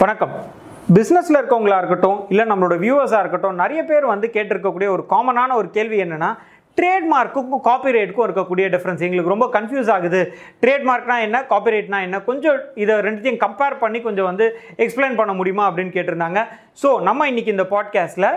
வணக்கம். பிஸ்னஸில் இருக்கவங்களா இருக்கட்டும் இல்லை நம்மளோட வியூவர்ஸாக இருக்கட்டும் நிறைய பேர் வந்து கேட்டிருக்கக்கூடிய ஒரு காமனான ஒரு கேள்வி என்னென்னா ட்ரேட்மார்க்குக்கும் காப்பிரைட்டுக்கும் இருக்கக்கூடிய டிஃப்ரென்ஸ் எங்களுக்கு ரொம்ப கன்ஃபியூஸ் ஆகுது. ட்ரேட்மார்க்னா என்ன காப்பிரைட்னா என்ன? கொஞ்சம் இதை ரெண்டுத்தையும் கம்பேர் பண்ணி கொஞ்சம் வந்து எக்ஸ்பிளைன் பண்ண முடியுமா அப்படின்னு கேட்டிருந்தாங்க. ஸோ நம்ம இன்றைக்கி இந்த பாட்காஸ்ட்டில்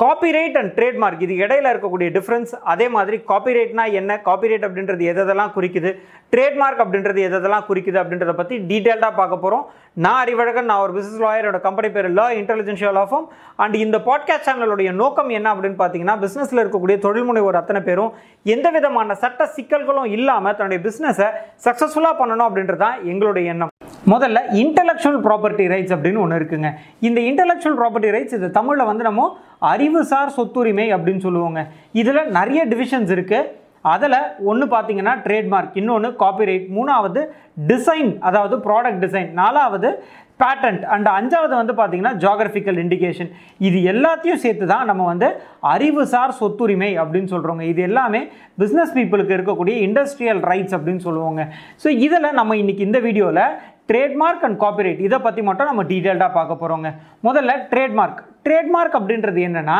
காப்பிரைட் அண்ட் ட்ரேட்மார்க் இது இடையில இருக்கக்கூடிய டிஃப்ரென்ஸ் அதே மாதிரி காப்பிரைட்னா என்ன? காப்பிரைட் அப்படின்றது எதெல்லாம் குறிக்குது? ட்ரேட்மார்க் அப்படின்றது எதெல்லாம் குறிக்குது அப்படின்றத பற்றி டீட்டெயில்டாக பார்க்க போகிறோம் நான் அறிவழகன் நான் ஒரு பிசினஸ் லாயரோட கம்பெனி பேர் லா இன்டெலிஜென்ஷியல் ஆஃப் அண்ட் இந்த பாட்காஸ்ட் சேனலுடைய நோக்கம் என்ன அப்படின்னு பார்த்தீங்கன்னா பிஸ்னஸில் இருக்கக்கூடிய தொழில் முனைவோர் அத்தனை பேரும் எந்த விதமான சட்ட சிக்கல்களும் இல்லாமல் தன்னுடைய பிஸ்னஸை சக்ஸஸ்ஃபுல்லாக பண்ணணும் அப்படின்றது தான் எங்களுடைய எண்ணம். முதல்ல இன்டலெக்சுவல் ப்ராப்பர்ட்டி ரைட்ஸ் அப்படின்னு ஒன்று இருக்குங்க. இந்த இன்டலெக்சுவல் ப்ராப்பர்ட்டி ரைட்ஸ் இது தமிழில் வந்து நம்ம அறிவுசார் சொத்துரிமை அப்படின்னு சொல்லுவோங்க. இதில் நிறைய டிவிஷன்ஸ் இருக்குது அதில் ஒன்று பார்த்தீங்கன்னா ட்ரேட்மார்க் இன்னொன்று காப்பிரைட் மூணாவது டிசைன் அதாவது ப்ராடக்ட் டிசைன் நாலாவது பேட்டன்ட் அண்ட் அஞ்சாவது வந்து பார்த்தீங்கன்னா ஜாகிரபிக்கல் இண்டிகேஷன் இது எல்லாத்தையும் சேர்த்து தான் நம்ம வந்து அறிவுசார் சொத்துரிமை அப்படின்னு சொல்கிறோங்க இது எல்லாமே பிஸ்னஸ் பீப்புளுக்கு இருக்கக்கூடிய இண்டஸ்ட்ரியல் ரைட்ஸ் அப்படின்னு சொல்லுவோங்க. ஸோ இதில் நம்ம இன்றைக்கி இந்த வீடியோவில் ட்ரேட்மார்க் அண்ட் காப்பிரைட் இதை பற்றி மட்டும் நம்ம டீட்டெயில்டாக பார்க்க போகிறோங்க முதல்ல ட்ரேட்மார்க் ட்ரேட்மார்க் அப்படின்றது என்னென்னா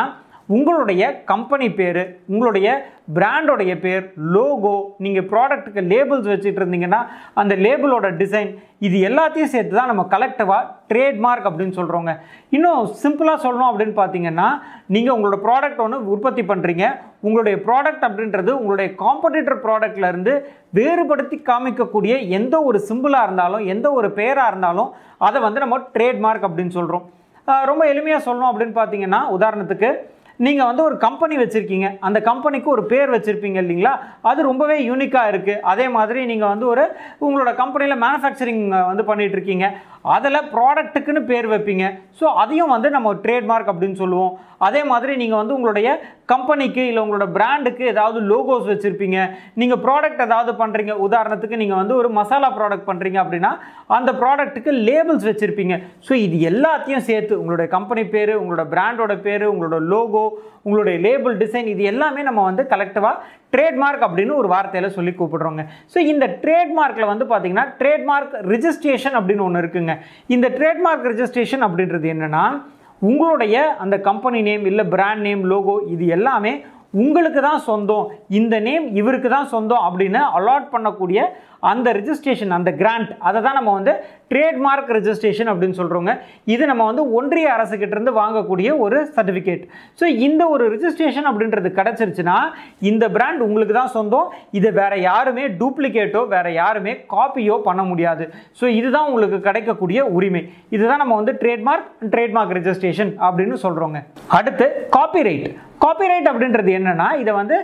உங்களுடைய கம்பெனி பேர் உங்களுடைய பிராண்டோடைய பேர் லோகோ நீங்கள் ப்ராடக்ட்டுக்கு லேபிள்ஸ் வச்சுட்டு இருந்தீங்கன்னா அந்த லேபிளோட டிசைன் இது எல்லாத்தையும் சேர்த்து தான் நம்ம கலெக்டிவாக ட்ரேட்மார்க் அப்படின்னு சொல்கிறோங்க இன்னும் சிம்பிளாக சொல்லணும் அப்படின்னு பார்த்தீங்கன்னா நீங்கள் உங்களோட ப்ராடக்ட் ஒன்று உற்பத்தி பண்ணுறீங்க உங்களுடைய ப்ராடக்ட் அப்படின்றது உங்களுடைய காம்படிட்டர் ப்ராடக்ட்லேருந்து வேறுபடுத்தி காமிக்கக்கூடிய எந்த ஒரு சிம்பிளாக இருந்தாலும் எந்த ஒரு பெயராக இருந்தாலும் அதை வந்து நம்ம ட்ரேட்மார்க் அப்படின்னு சொல்கிறோம் ரொம்ப எளிமையாக சொல்லணும் அப்படின்னு பார்த்தீங்கன்னா உதாரணத்துக்கு நீங்கள் வந்து ஒரு கம்பெனி வச்சுருக்கீங்க. அந்த கம்பெனிக்கு ஒரு பேர் வச்சுருப்பீங்க இல்லைங்களா? அது ரொம்பவே யூனிக்காக இருக்குது அதே மாதிரி நீங்கள் வந்து ஒரு உங்களோட கம்பெனியில் மேனுஃபேக்சரிங் வந்து பண்ணிகிட்ருக்கீங்க அதில் ப்ராடக்ட்டுக்குன்னு பேர் வைப்பீங்க. ஸோ அதையும் வந்து நம்ம ட்ரேட்மார்க் அப்படின்னு சொல்லுவோம். அதே மாதிரி நீங்கள் வந்து உங்களுடைய கம்பெனிக்கு இல்லை உங்களோட பிராண்டுக்கு ஏதாவது லோகோஸ் வச்சுருப்பீங்க. நீங்கள் ப்ராடக்ட் ஏதாவது பண்ணுறீங்க உதாரணத்துக்கு நீங்கள் வந்து ஒரு மசாலா ப்ராடக்ட் பண்ணுறீங்க அப்படின்னா அந்த ப்ராடக்ட்டுக்கு லேபிள்ஸ் வச்சுருப்பீங்க. ஸோ இது எல்லாத்தையும் சேர்த்து உங்களுடைய கம்பெனி பேர் உங்களோட பிராண்டோட பேர் உங்களோட லோகோ உங்களுடைய லேபிள் டிசைன் இது எல்லாமே நம்ம வந்து கலெக்டிவாக ட்ரேட்மார்க் அப்படின்னு ஒரு வார்த்தையில் சொல்லி கூப்பிடுறோங்க. ஸோ இந்த ட்ரேட்மார்க்கில் வந்து பார்த்தீங்கன்னா ட்ரேட்மார்க் ரிஜிஸ்ட்ரேஷன் அப்படின்னு ஒன்று இருக்குங்க. இந்த ட்ரேட்மார்க் ரெஜிஸ்ட்ரேஷன் அப்படின்றது என்னென்னா உங்களுடைய அந்த கம்பெனி நேம் இல்லை பிராண்ட் நேம் லோகோ இது எல்லாமே உங்களுக்கு தான் சொந்தம். இந்த நேம் இவருக்கு தான் சொந்தம் அப்படின்னு அலாட் பண்ணக்கூடிய அந்த ரிஜிஸ்ட்ரேஷன் அந்த கிராண்ட் அதை தான் நம்ம வந்து ட்ரேட்மார்க் ரிஜிஸ்ட்ரேஷன் அப்படின்னு சொல்கிறோங்க இது நம்ம வந்து ஒன்றிய அரசுக்கிட்டேருந்து வாங்கக்கூடிய ஒரு சர்டிஃபிகேட் ஸோ இந்த ஒரு ரிஜிஸ்ட்ரேஷன் அப்படின்றது கிடச்சிருச்சுன்னா இந்த பிராண்ட் உங்களுக்கு தான் சொந்தம். இதை வேற யாருமே டூப்ளிகேட்டோ வேறு யாருமே காப்பியோ பண்ண முடியாது. ஸோ இதுதான் உங்களுக்கு கிடைக்கக்கூடிய உரிமை. இதுதான் நம்ம வந்து ட்ரேட்மார்க் ட்ரேட்மார்க் ரிஜிஸ்ட்ரேஷன் அப்படின்னு சொல்கிறோங்க அடுத்து காப்பிரைட் காப்பிரைட் அப்படின்றது என்னென்னா இதை வந்து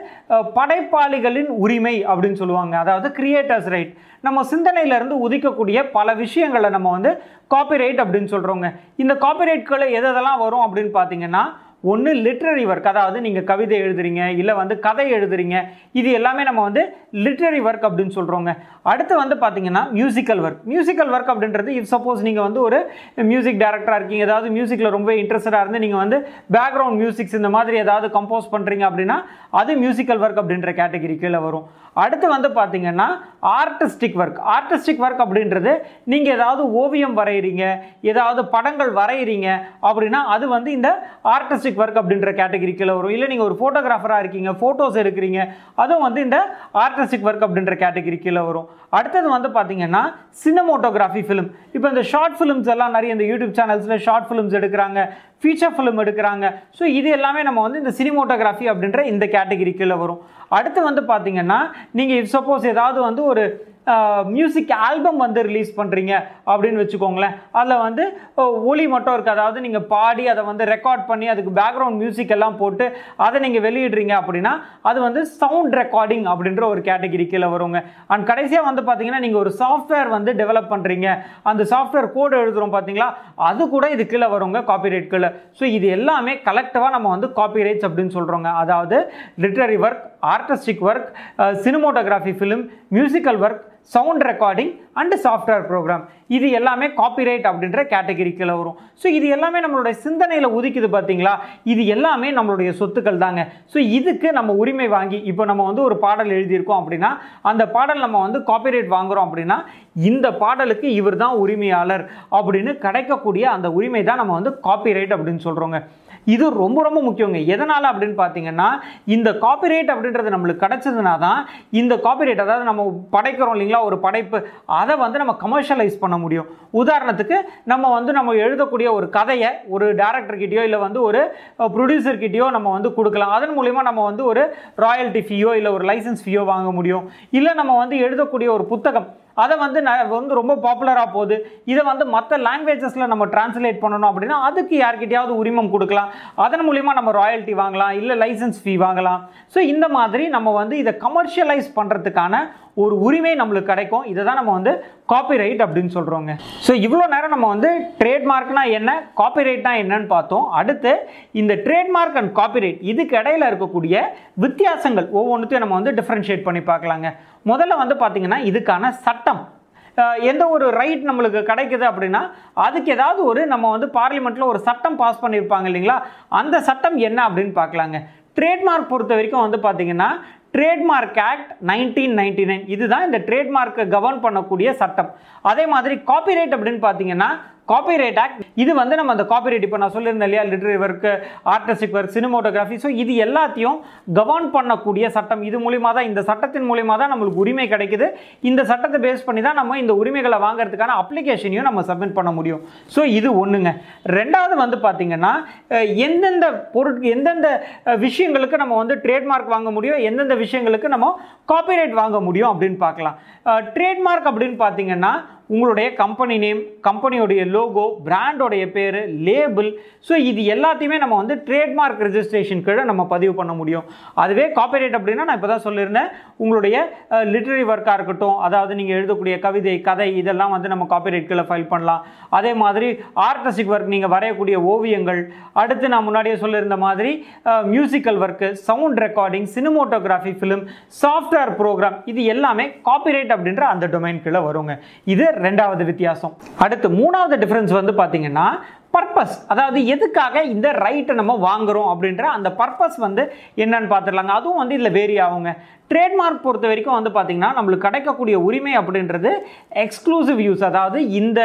படைப்பாளிகளின் உரிமை அப்படின்னு சொல்லுவாங்க. அதாவது கிரியேட்டர்ஸ் ரைட் நம்ம சிந்தனையிலேருந்து உதிக்கக்கூடிய பல விஷயங்களை நம்ம வந்து காப்பிரைட் அப்படின்னு சொல்கிறோங்க இந்த காப்பிரைட்களை எதெல்லாம் வரும் அப்படின்னு பார்த்தீங்கன்னா ஒன்று லிட்ரரி ஒர்க் அதாவது நீங்கள் கவிதை எழுதுறீங்க இல்லை வந்து கதை எழுதுறீங்க இது எல்லாமே நம்ம வந்து லிட்ரரி ஒர்க் அப்படின்னு சொல்கிறோங்க அடுத்து வந்து பார்த்தீங்கன்னா மியூசிக்கல் ஒர்க் மியூசிக்கல் ஒர்க் அப்படின்றது இஃப் சப்போஸ் நீங்கள் வந்து ஒரு மியூசிக் டேரக்டராக இருக்கீங்க ஏதாவது மியூசிக்கில் ரொம்ப இன்ட்ரெஸ்டடாக இருந்து நீங்கள் வந்து பேக்ரவுண்ட் மியூசிக்ஸ் இந்த மாதிரி ஏதாவது கம்போஸ் பண்ணுறீங்க அப்படின்னா அது மியூசிக்கல் ஒர்க் அப்படின்ற கேட்டகரி கீழே வரும். அடுத்து வந்து பார்த்தீங்கன்னா ஆர்டிஸ்டிக் ஒர்க் ஆர்டிஸ்டிக் ஒர்க் அப்படின்றது நீங்கள் ஏதாவது ஓவியம் வரைகிறீங்க ஏதாவது படங்கள் வரைகிறீங்க அப்படின்னா அது வந்து இந்த ஆர்டிஸ்டிக் ஒர்க் அப்படின்ற கேட்டகரிக்குள்ள கீழே வரும். இல்லை நீங்கள் ஒரு ஃபோட்டோகிராஃபராக இருக்கீங்க ஃபோட்டோஸ் எடுக்கிறீங்க அதுவும் வந்து இந்த ஆர்டிஸ்டிக் ஒர்க் அப்படின்ற கேட்டகரிக்குள்ள வரும். அடுத்தது வந்து பார்த்தீங்கன்னா சினிமோட்டோகிராஃபி ஃபிலிம் இப்போ இந்த ஷார்ட் ஃபிலிம்ஸ் எல்லாம் நிறைய இந்த யூடியூப் சேனல்ஸில் ஷார்ட் ஃபிலிம்ஸ் எடுக்கிறாங்க ஃபீச்சர் ஃபிலிம் எடுக்கிறாங்க. ஸோ இது எல்லாமே நம்ம வந்து இந்த சினிமோட்டோகிராஃபி அப்படின்ற இந்த கேட்டகிரிக்குள்ளே வரும். அடுத்து வந்து பார்த்தீங்கன்னா நீங்கள் சப்போஸ் ஏதாவது வந்து ஒரு மியூசிக் ஆல்பம் வந்து ரிலீஸ் பண்ணுறீங்க அப்படின்னு வச்சுக்கோங்களேன். அதில் வந்து ஒளி மட்டும் இருக்குது அதாவது நீங்கள் பாடி அதை வந்து ரெக்கார்ட் பண்ணி அதுக்கு பேக்ரவுண்ட் மியூசிக் எல்லாம் போட்டு அதை நீங்கள் வெளியிடுறீங்க அப்படின்னா அது வந்து சவுண்ட் ரெக்கார்டிங் அப்படின்ற ஒரு கேட்டகிரி கீழே வருங்க. அண்ட் கடைசியாக வந்து பார்த்தீங்கன்னா நீங்கள் ஒரு சாஃப்ட்வேர் வந்து டெவலப் பண்ணுறீங்க அந்த சாஃப்ட்வேர் கோடு எழுதுகிறோம் பார்த்தீங்களா அது கூட இது கீழே வருங்க காப்பிரைட் கீழே. ஸோ இது எல்லாமே கலெக்டிவாக நம்ம வந்து காப்பிரைட்ஸ் அப்படின்னு சொல்கிறோங்க அதாவது literary work artistic work cinematography film musical work sound recording and software program இது எல்லாமே காப்பிரைட் அப்படின்ற கேட்டகரிக்கில் வரும். ஸோ இது எல்லாமே நம்மளுடைய சிந்தனையில் உதிக்குது பார்த்தீங்களா? இது எல்லாமே நம்மளுடைய சொத்துக்கள் தாங்க. ஸோ இதுக்கு நம்ம உரிமை வாங்கி இப்போ நம்ம வந்து ஒரு பாடல் எழுதியிருக்கோம் அப்படின்னா அந்த பாடல் நம்ம வந்து காப்பிரைட் வாங்குகிறோம் அப்படின்னா இந்த பாடலுக்கு இவர் தான் உரிமையாளர் அப்படின்னு கிடைக்கக்கூடிய அந்த உரிமை தான் நம்ம வந்து காப்பிரைட் அப்படின்னு சொல்கிறோங்க இது ரொம்ப ரொம்ப முக்கியங்க. எதனால் அப்படின்னு பார்த்தீங்கன்னா இந்த காப்பிரைட் அப்படின்றது நம்மளுக்கு கிடச்சதுனா தான் இந்த காப்பிரைட் அதாவது நம்ம படைக்கிறோம் இல்லைங்களா ஒரு படைப்பு அதை வந்து நம்ம கமர்ஷியலைஸ் பண்ண முடியும். உதாரணத்துக்கு நம்ம வந்து நம்ம எழுதக்கூடிய ஒரு கதையை ஒரு டேரக்டர்கிட்டயோ இல்லை வந்து ஒரு ப்ரொடியூசர்கிட்டயோ நம்ம வந்து கொடுக்கலாம். அதன் மூலிமா நம்ம வந்து ஒரு ராயல்ட்டி ஃபீயோ இல்லை ஒரு லைசன்ஸ் ஃபீயோ வாங்க முடியும். இல்லை நம்ம வந்து எழுதக்கூடிய ஒரு புத்தகம் அதை வந்து ந- வந்து ரொம்ப பாப்புலராக போகுது. இதை வந்து மற்ற லாங்குவேஜஸில் நம்ம டிரான்ஸ்லேட் பண்ணணும் அப்படின்னா அதுக்கு யார்கிட்டயாவது உரிமம் கொடுக்கலாம். அதன் மூலிமா நம்ம ராயல்ட்டி வாங்கலாம் இல்லை லைசன்ஸ் ஃபீ வாங்கலாம். ஸோ இந்த மாதிரி நம்ம வந்து இதை கமர்ஷியலைஸ் பண்ணுறதுக்கான ஒரு உரிமை நம்மளுக்கு கிடைக்கும். இதை தான் நம்ம வந்து காப்பிரைட் அப்படின்னு சொல்கிறோங்க ஸோ இவ்வளோ நேரம் நம்ம வந்து ட்ரேட்மார்க்னா என்ன காப்பிரைட்னா என்னன்னு பார்த்தோம். அடுத்து இந்த ட்ரேட்மார்க் அண்ட் காப்பிரைட் இதுக்கு இடையில இருக்கக்கூடிய வித்தியாசங்கள் ஒவ்வொன்றுத்தையும் நம்ம வந்து டிஃப்ரென்ஷியேட் பண்ணி பார்க்கலாங்க. முதல்ல வந்து பார்த்தீங்கன்னா இதுக்கான சட்டம். எந்த ஒரு ரைட் நம்மளுக்கு கிடைக்குது அப்படின்னா அதுக்கு ஏதாவது ஒரு நம்ம வந்து பார்லிமெண்ட்டில் ஒரு சட்டம் பாஸ் பண்ணியிருப்பாங்க இல்லைங்களா? அந்த சட்டம் என்ன அப்படின்னு பார்க்கலாங்க. ட்ரேட்மார்க் பொறுத்த வரைக்கும் வந்து பார்த்தீங்கன்னா trademark act nineteen ninety nine இதுதான் இந்த ட்ரேட்மார்க்கை கவர்ன் பண்ணக்கூடிய சட்டம். அதே மாதிரி காப்பிரைட் அப்படின்னு பார்த்தீங்கன்னா காப்பிரைட் ஆக்ட் இது வந்து நம்ம அந்த காப்பிரைட் இப்போ நான் சொல்லியிருந்தேன் இல்லையா? Literary work artistic work cinematography so இது எல்லாத்தையும் கவர்ன் பண்ணக்கூடிய சட்டம். இது மூலிமா தான் இந்த சட்டத்தின் மூலிமா தான் நம்மளுக்கு உரிமை கிடைக்குது. இந்த சட்டத்தை பேஸ் பண்ணி தான் நம்ம இந்த உரிமைகளை வாங்குறதுக்கான அப்ளிகேஷனையும் நம்ம சப்மிட் பண்ண முடியும். ஸோ இது ஒன்றுங்க ரெண்டாவது வந்து பார்த்தீங்கன்னா எந்தெந்த பொருட்கள் எந்தெந்த விஷயங்களுக்கு நம்ம வந்து ட்ரேட்மார்க் வாங்க முடியும்? எந்தெந்த விஷயங்களுக்கு நம்ம காப்பிரைட் வாங்க முடியும் அப்படின்னு பார்க்கலாம். ட்ரேட்மார்க் அப்படின்னு பார்த்தீங்கன்னா உங்களுடைய கம்பெனி நேம் கம்பெனியோடைய லோகோ பிராண்டோடைய பேர் லேபிள் ஸோ இது எல்லாத்தையுமே நம்ம வந்து ட்ரேட்மார்க் ரெஜிஸ்ட்ரேஷன் கீழே நம்ம பதிவு பண்ண முடியும். அதுவே காப்பிரைட் அப்படின்னா நான் இப்போ தான் சொல்லியிருந்தேன். உங்களுடைய லிட்ரரி ஒர்க்காக இருக்கட்டும் அதாவது நீங்கள் எழுதக்கூடிய கவிதை கதை இதெல்லாம் வந்து நம்ம காப்பிரைட் கீழே ஃபைல் பண்ணலாம். அதே மாதிரி ஆர்டிஸ்டிக் ஒர்க் நீங்கள் வரையக்கூடிய ஓவியங்கள். அடுத்து நான் முன்னாடியே சொல்லியிருந்த மாதிரி musical work sound recording cinematography film software program இது எல்லாமே காப்பிரைட் அப்படின்ற அந்த டொமைன் கீழே வருங்க. இது ரெண்டாவது வித்தியாசம். அடுத்து மூணாவது டிஃபரன்ஸ் வந்து பார்த்தீங்கன்னா பர்பஸ் அதாவது எதுக்காக இந்த ரைட்டை நம்ம வாங்குறோம் அப்படின்ற அந்த பர்பஸ் வந்து என்னன்னு பார்த்துடலாங்க அதுவும் வந்து இதில் வேரி ஆகுங்க. ட்ரேட்மார்க் பொறுத்த வரைக்கும் வந்து பார்த்தீங்கன்னா நம்மளுக்கு கிடைக்கக்கூடிய உரிமை அப்படின்றது எக்ஸ்க்ளூசிவ் யூஸ் அதாவது இந்த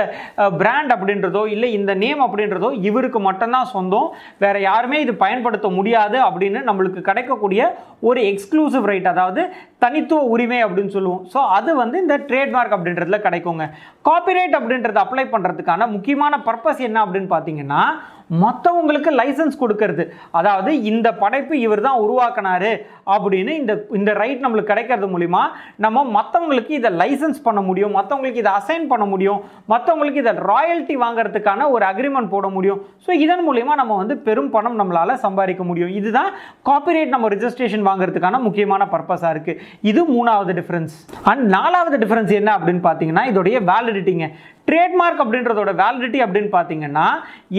பிராண்ட் அப்படின்றதோ இல்லை இந்த நேம் அப்படின்றதோ இவருக்கு மட்டும்தான் சொந்தம். வேறு யாருமே இது பயன்படுத்த முடியாது அப்படின்னு நம்மளுக்கு கிடைக்கக்கூடிய ஒரு எக்ஸ்க்ளூசிவ் ரைட் அதாவது தனித்துவ உரிமை அப்படின்னு சொல்லுவோம். ஸோ அது வந்து இந்த ட்ரேட்மார்க் அப்படின்றதுல கிடைக்குங்க. காப்பிரைட் அப்படின்றத அப்ளை பண்ணுறதுக்கான முக்கியமான பர்பஸ் என்ன அப்படின்னு பார்த்தீங்கன்னா மற்றவங்களுக்கு லைசன்ஸ் கொடுக்கறது. அதாவது இந்த படைப்பு இவர் தான் உருவாக்கினாரு அப்படின்னு இந்த இந்த ரைட் நம்மளுக்கு கிடைக்கிறது மூலிமா நம்ம மற்றவங்களுக்கு இதை லைசன்ஸ் பண்ண முடியும் மற்றவங்களுக்கு இதை அசைன் பண்ண முடியும் மற்றவங்களுக்கு இதை ராயல்ட்டி வாங்குறதுக்கான ஒரு அக்ரிமெண்ட் போட முடியும். ஸோ இதன் மூலிமா நம்ம வந்து பெரும் பணம் நம்மளால் சம்பாதிக்க முடியும். இதுதான் காப்பிரைட் நம்ம ரிஜிஸ்ட்ரேஷன் வாங்குறதுக்கான முக்கியமான பர்பஸாக இருக்குது இது மூணாவது டிஃப்ரென்ஸ் அண்ட் நாலாவது டிஃப்ரென்ஸ் என்ன அப்படின்னு பார்த்தீங்கன்னா இதோடைய வேலிடிட்டிங்க ட்ரேட்மார்க் அப்படின்றதோட வேலிடிட்டி அப்படின்னு பார்த்தீங்கன்னா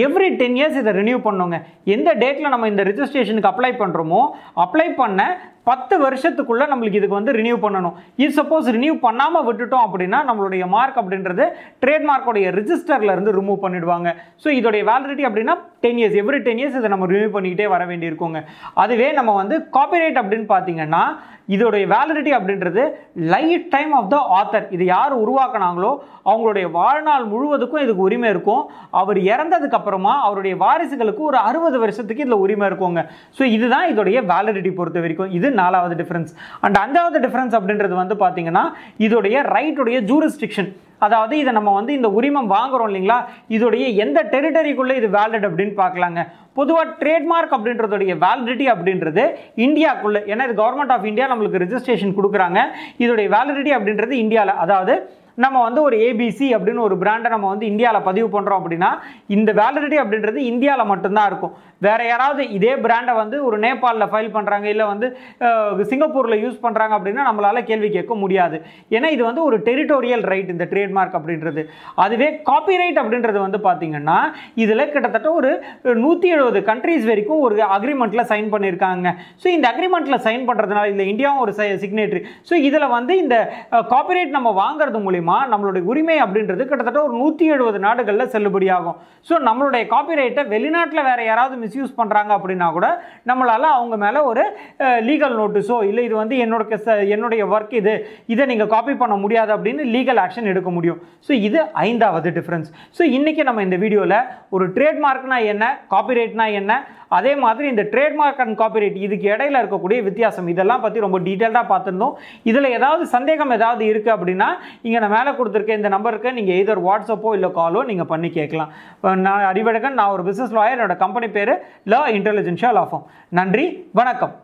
எவ்ரி டென் இயர்ஸ் இதை ரினியூ பண்ணுங்க. எந்த டேட்டில் நம்ம இந்த ரிஜிஸ்ட்ரேஷனுக்கு அப்ளை பண்ணுறோமோ அப்ளை பண்ண பத்து வருஷத்துக்குள்ளே நம்மளுக்கு இதுக்கு வந்து ரினியூ பண்ணணும். இது சப்போஸ் ரினியூ பண்ணாமல் விட்டுட்டோம் அப்படின்னா நம்மளுடைய மார்க் அப்படின்றது ட்ரேட்மார்க்கோடைய ரிஜிஸ்டர்ல இருந்து ரிமூவ் பண்ணிடுவாங்க. ஸோ இதோடைய வேலிடிட்டி அப்படின்னா ten years every ten years இதை நம்ம ரினியூ பண்ணிக்கிட்டே வர வேண்டியிருக்கோங்க. அதுவே நம்ம வந்து காப்பிரைட் அப்படின்னு பார்த்தீங்கன்னா இதோடைய வேலிடிட்டி அப்படின்றது lifetime of the author இது யார் உருவாக்குனாங்களோ அவங்களுடைய வாழ்நாள் முழுவதுக்கும் இதுக்கு உரிமை இருக்கும். அவர் இறந்ததுக்கு அப்புறமா அவருடைய வாரிசுகளுக்கு ஒரு அறுபது வருஷத்துக்கு இதில் உரிமை இருக்குங்க. ஸோ இதுதான் இதோடைய வேலிடிட்டி பொறுத்த வரைக்கும். இது நாலாவது டிஃபரன்ஸ் அண்ட் அஞ்சாவது டிஃப்ரென்ஸ் அப்படின்றது வந்து பார்த்தீங்கன்னா இதோடைய ரைட்டுடைய ஜூரிஸ்டிக்ஷன் அதாவது இதை நம்ம வந்து இந்த உரிமம் வாங்குறோம் இல்லைங்களா? இதோடைய எந்த டெரிட்டரிக்குள்ளே இது வேலிட் அப்படின்னு பார்க்கலாங்க. பொதுவாக ட்ரேட்மார்க் அப்படின்றதுடைய வேலிடிட்டி அப்படின்றது இந்தியாக்குள்ள ஏன்னா இது கவர்மெண்ட் ஆஃப் இந்தியா நம்மளுக்கு ரெஜிஸ்ட்ரேஷன் கொடுக்குறாங்க. இதோடைய வேலிடிட்டி அப்படின்றது இந்தியாவில் அதாவது நம்ம வந்து ஒரு ஏபிசி அப்படின்னு ஒரு பிராண்டை நம்ம வந்து இந்தியாவில் பதிவு பண்ணுறோம் அப்படின்னா இந்த வேலிடிட்டி அப்படின்றது இந்தியாவில் மட்டும்தான் இருக்கும். வேறு யாராவது இதே பிராண்டை வந்து ஒரு நேபாளில் ஃபைல் பண்ணுறாங்க இல்லை வந்து சிங்கப்பூரில் யூஸ் பண்ணுறாங்க அப்படின்னா நம்மளால் கேள்வி கேட்க முடியாது. ஏன்னா இது வந்து ஒரு டெரிட்டோரியல் ரைட் இந்த ட்ரேட்மார்க் அப்படின்றது. அதுவே காப்பிரைட் அப்படின்றது வந்து பார்த்திங்கன்னா இதில் கிட்டத்தட்ட ஒரு நூற்றி எழுபது கண்ட்ரீஸ் வரைக்கும் ஒரு அக்ரிமெண்ட்டில் சைன் பண்ணியிருக்காங்க ஸோ இந்த அக்ரிமெண்ட்டில் சைன் பண்ணுறதுனால இதில் இந்தியாவும் ஒரு சிக்னேட்ரி ஸோ இதில் வந்து இந்த காப்பிரைட் நம்ம வாங்குறது மூலிமா நம்மளுடைய உரிமை அப்படின்றது கிட்டத்தட்ட ஒரு நூற்றி எழுபது நாடுகளில் செல்லுபடியாகும் ஸோ நம்மளுடைய காப்பிரைட்டை வெளிநாட்டில் வேற யாராவது மிஸ்யூஸ் பண்ணுறாங்க அப்படின்னா கூட நம்மளால் அவங்க மேலே ஒரு லீகல் நோட்டீஸோ இல்லை இது வந்து என்னோட கெஸ்- என்னுடைய ஒர்க் இது இதை நீங்கள் காப்பி பண்ண முடியாது அப்படின்னு லீகல் ஆக்ஷன் எடுக்க முடியும். ஸோ இது ஐந்தாவது டிஃப்ரென்ஸ் ஸோ இன்றைக்கி நம்ம இந்த வீடியோவில் ஒரு ட்ரேட்மார்க்னா என்ன காப்பிரைட்னா என்ன அதே மாதிரி இந்த ட்ரேட்மார்க் அண்ட் காப்பிரைட் இதுக்கு இடையில இருக்கக்கூடிய வித்தியாசம் இதெல்லாம் பற்றி ரொம்ப டீட்டெயில்டாக பார்த்துருந்தோம். இதில் ஏதாவது சந்தேகம் ஏதாவது இருக்குது அப்படின்னா இங்கே நான் மேலே கொடுத்துருக்க இந்த நம்பருக்கு நீங்கள் எதர் வாட்ஸ்அப்போ இல்லை காலோ நீங்கள் பண்ணி கேட்கலாம். நான் அறிவழகன் நான் ஒரு பிஸ்னஸ் லாயர் என்னோட கம்பெனி பேர் ல இன்டெலிஜென்ஷியல் ஆஃபம் நன்றி வணக்கம்.